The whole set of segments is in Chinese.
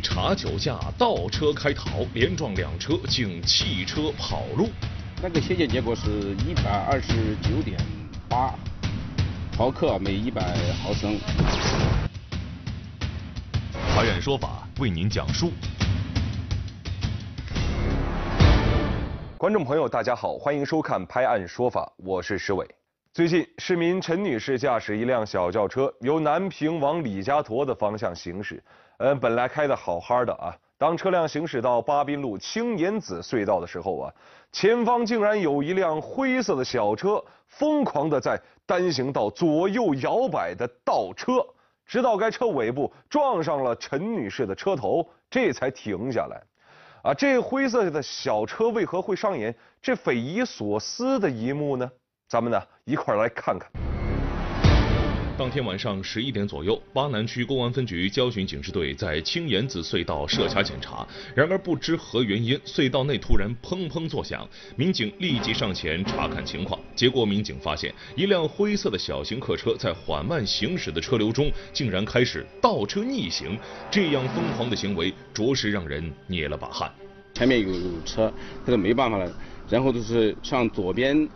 查酒驾倒车开逃，连撞两车竟弃车跑路。那个血检结果是一百二十九点八毫克每一百毫升。法院说法为您讲述。观众朋友，大家好，欢迎收看《拍案说法》，我是石伟。最近，市民陈女士驾驶一辆小轿车由南平往李家沱的方向行驶，嗯，本来开的好好的啊，当车辆行驶到巴滨路青年子隧道的时候啊，前方竟然有一辆灰色的小车疯狂的在单行道左右摇摆的倒车，直到该车尾部撞上了陈女士的车头，这才停下来。啊，这灰色的小车为何会上演这匪夷所思的一幕呢？咱们呢一块来看看。当天晚上十一点左右，巴南区公安分局交巡警示队在青岩子隧道设卡检查，然而不知何原因，隧道内突然砰砰作响，民警立即上前查看情况，结果民警发现一辆灰色的小型客车在缓慢行驶的车流中，竟然开始倒车逆行，这样疯狂的行为着实让人捏了把汗。前面有车，他就没办法了，然后就是向左边。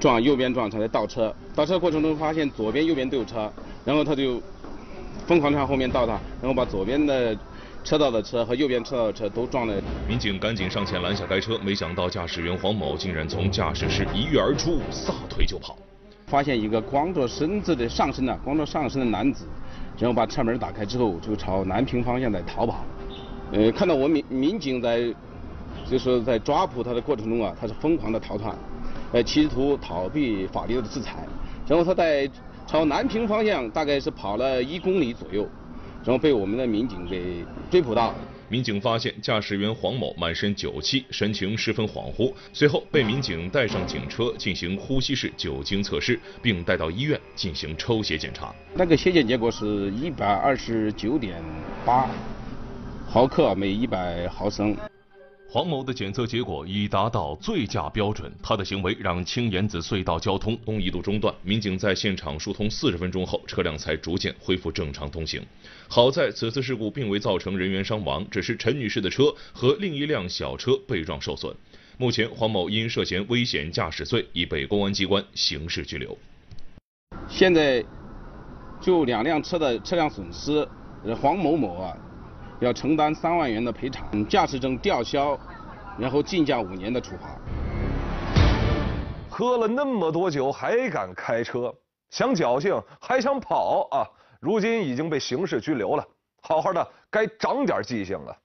撞右边撞，他在倒车，倒车过程中发现左边右边都有车，然后他就疯狂向后面倒他，然后把左边的车道的车和右边车道的车都撞了。民警赶紧上前拦下该车，没想到驾驶员黄某竟然从驾驶室一跃而出，撒腿就跑。发现一个光着身子的上身的光着上身的男子，然后把车门打开之后就朝南平方向在逃跑。呃，看到我民民警在就是在抓捕他的过程中啊，他是疯狂的逃窜。呃，企图逃避法律的制裁，然后他在朝南平方向大概是跑了一公里左右，然后被我们的民警给追捕到。民警发现驾驶员黄某满身酒气，神情十分恍惚，随后被民警带上警车进行呼吸式酒精测试，并带到医院进行抽血检查。那个血检结果是一百二十九点八毫克每一百毫升。黄某的检测结果已达到醉驾标准，他的行为让青岩子隧道交通一度中断。民警在现场疏通四十分钟后，车辆才逐渐恢复正常通行。好在此次事故并未造成人员伤亡，只是陈女士的车和另一辆小车被撞受损。目前，黄某因涉嫌危险驾驶罪已被公安机关刑事拘留。现在就两辆车的车辆损失，黄某某啊。要承担三万元的赔偿，驾驶证吊销，然后禁驾五年的处罚。喝了那么多酒还敢开车，想侥幸还想跑啊！如今已经被刑事拘留了，好好的该长点记性了。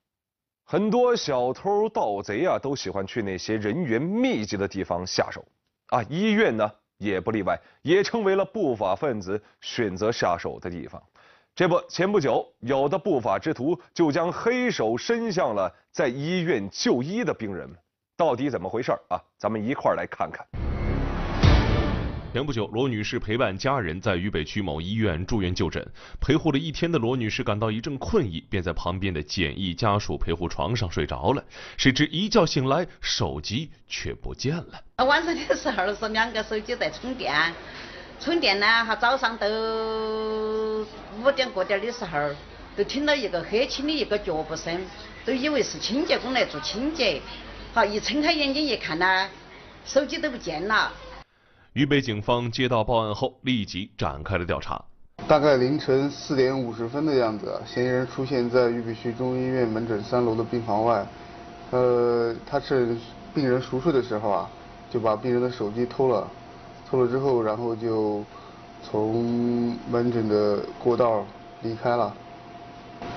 很多小偷盗贼啊，都喜欢去那些人员密集的地方下手，啊，医院呢也不例外，也成为了不法分子选择下手的地方。这不，前不久，有的不法之徒就将黑手伸向了在医院就医的病人，到底怎么回事啊？咱们一块儿来看看。前不久，罗女士陪伴家人在渝北区某医院住院就诊，陪护了一天的罗女士感到一阵困意，便在旁边的简易家属陪护床上睡着了。谁知一觉醒来，手机却不见了。晚上的时候是两个手机在充电。充电呢，哈，早上都五点过点的时候，都听到一个黑青的一个脚步声，都以为是清洁工来做清洁。好，一睁开眼睛一看呢，手机都不见了。渝北警方接到报案后，立即展开了调查。大概凌晨四点五十分的样子，嫌疑人出现在渝北区中医院门诊三楼的病房外。呃，他趁病人熟睡的时候啊，就把病人的手机偷了。偷了之后，然后就从门诊的过道离开了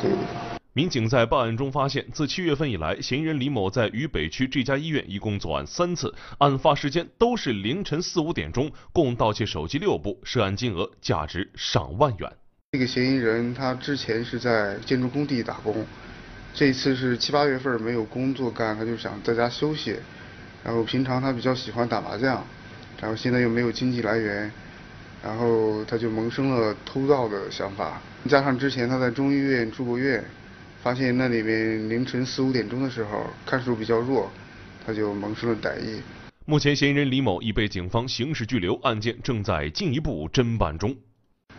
这个地方。民警在办案中发现，自七月份以来，嫌疑人李某在渝北区这家医院一共作案三次，案发时间都是凌晨四五点钟，共盗窃手机六部，涉案金额价值上万元。这个嫌疑人他之前是在建筑工地打工，这一次是七八月份没有工作干，他就想在家休息，然后平常他比较喜欢打麻将。然后现在又没有经济来源，然后他就萌生了偷盗的想法。加上之前他在中医院住过院，发现那里面凌晨四五点钟的时候看守比较弱，他就萌生了歹意。目前嫌疑人李某已被警方刑事拘留，案件正在进一步侦办中。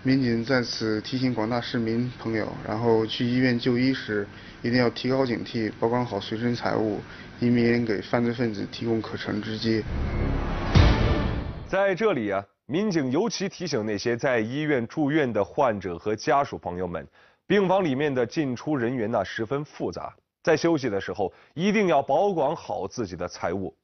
民警在此提醒广大市民朋友，然后去医院就医时一定要提高警惕，保管好随身财物，以免给犯罪分子提供可乘之机。在这里啊，民警尤其提醒那些在医院住院的患者和家属朋友们，病房里面的进出人员呢十分复杂，在休息的时候一定要保管好自己的财物。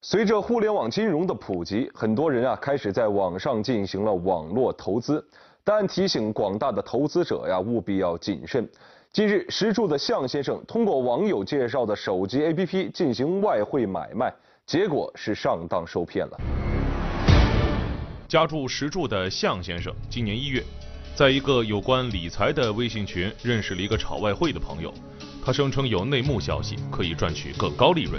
随着互联网金融的普及，很多人啊开始在网上进行了网络投资，但提醒广大的投资者呀，务必要谨慎。近日，石柱的向先生通过网友介绍的手机 APP 进行外汇买卖，结果是上当受骗了。家住石柱的向先生，今年一月，在一个有关理财的微信群认识了一个炒外汇的朋友，他声称有内幕消息可以赚取更高利润。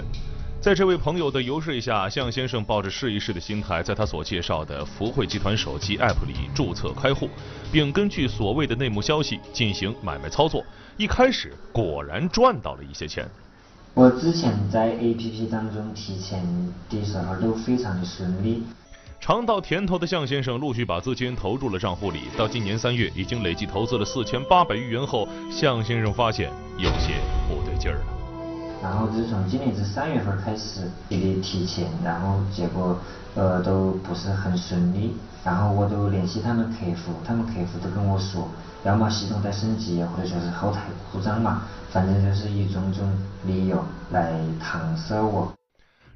在这位朋友的游说下，向先生抱着试一试的心态，在他所介绍的福汇集团手机 App 里注册开户，并根据所谓的内幕消息进行买卖操作。一开始果然赚到了一些钱。我之前在 APP 当中提钱的时候都非常的顺利。尝到甜头的向先生陆续把资金投入了账户里，到今年三月已经累计投资了四千八百余元后，向先生发现有些不对劲儿了。然后自从今年是三月份开始给你提钱，然后结果呃都不是很顺利，然后我都联系他们客服，他们客服都跟我说，要么系统在升级，或者说是后台故障嘛，反正就是以种种理由来搪塞我。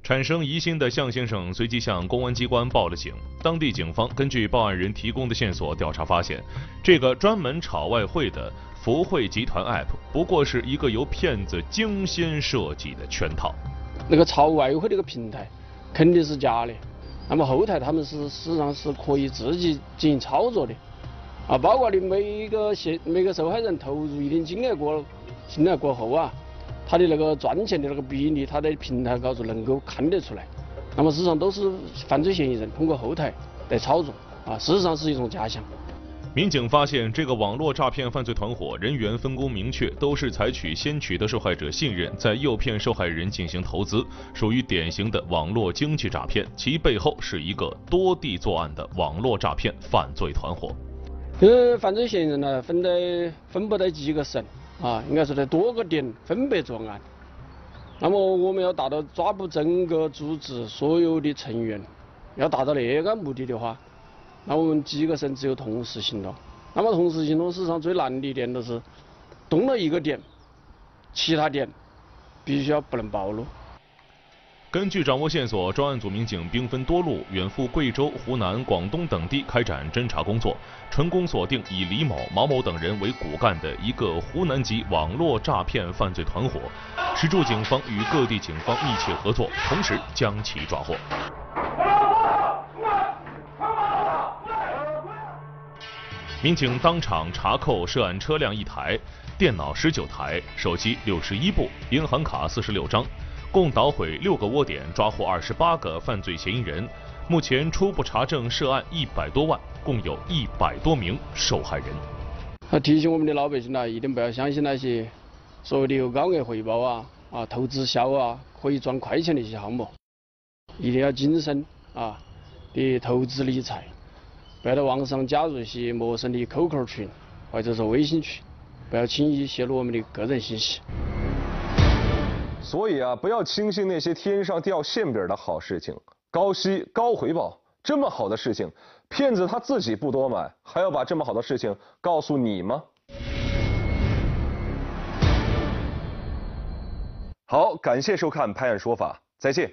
产生疑心的向先生随即向公安机关报了警。当地警方根据报案人提供的线索调查发现，这个专门炒外汇的。福汇集团 App 不过是一个由骗子精心设计的圈套。那个炒外汇那个平台肯定是假的，那么后台他们是实际上是可以自己进行操作的，啊，包括你每个现每个受害人投入一定金额过进来过后啊，他的那个赚钱的那个比例，他的平台高头能够看得出来。那么实际上都是犯罪嫌疑人通过后台来操作，啊，事实上是一种假象。民警发现，这个网络诈骗犯罪团伙人员分工明确，都是采取先取得受害者信任，再诱骗受害人进行投资，属于典型的网络经济诈骗。其背后是一个多地作案的网络诈骗犯罪团伙。这犯罪嫌疑人呢，分在分布在几个省啊，应该是在多个点分别作案。那么我们要达到抓捕整个组织所有的成员，要达到那个目的的话。那我们几个省只有同时行动，那么同时行动，实际上最难的一点就是动了一个点，其他点必须要不能暴露。根据掌握线索，专案组民警兵分多路，远赴贵州、湖南、广东等地开展侦查工作，成功锁定以李某、毛某等人为骨干的一个湖南籍网络诈骗犯罪团伙。石柱警方与各地警方密切合作，同时将其抓获。民警当场查扣涉案车辆一台，电脑十九台，手机六十一部，银行卡四十六张，共捣毁六个窝点，抓获二十八个犯罪嫌疑人。目前初步查证涉案一百多万，共有一百多名受害人。他提醒我们的老百姓呢，一定不要相信那些所谓的有高额回报啊、啊投资销啊可以赚快钱的一些项目，一定要谨慎啊的投资理财。不要在网上加入一些陌生的 QQ 群或者是微信群，不要轻易泄露我们的个人信息。所以啊，不要轻信那些天上掉馅饼的好事情，高息高回报，这么好的事情，骗子他自己不多买，还要把这么好的事情告诉你吗？好，感谢收看《拍案说法》，再见。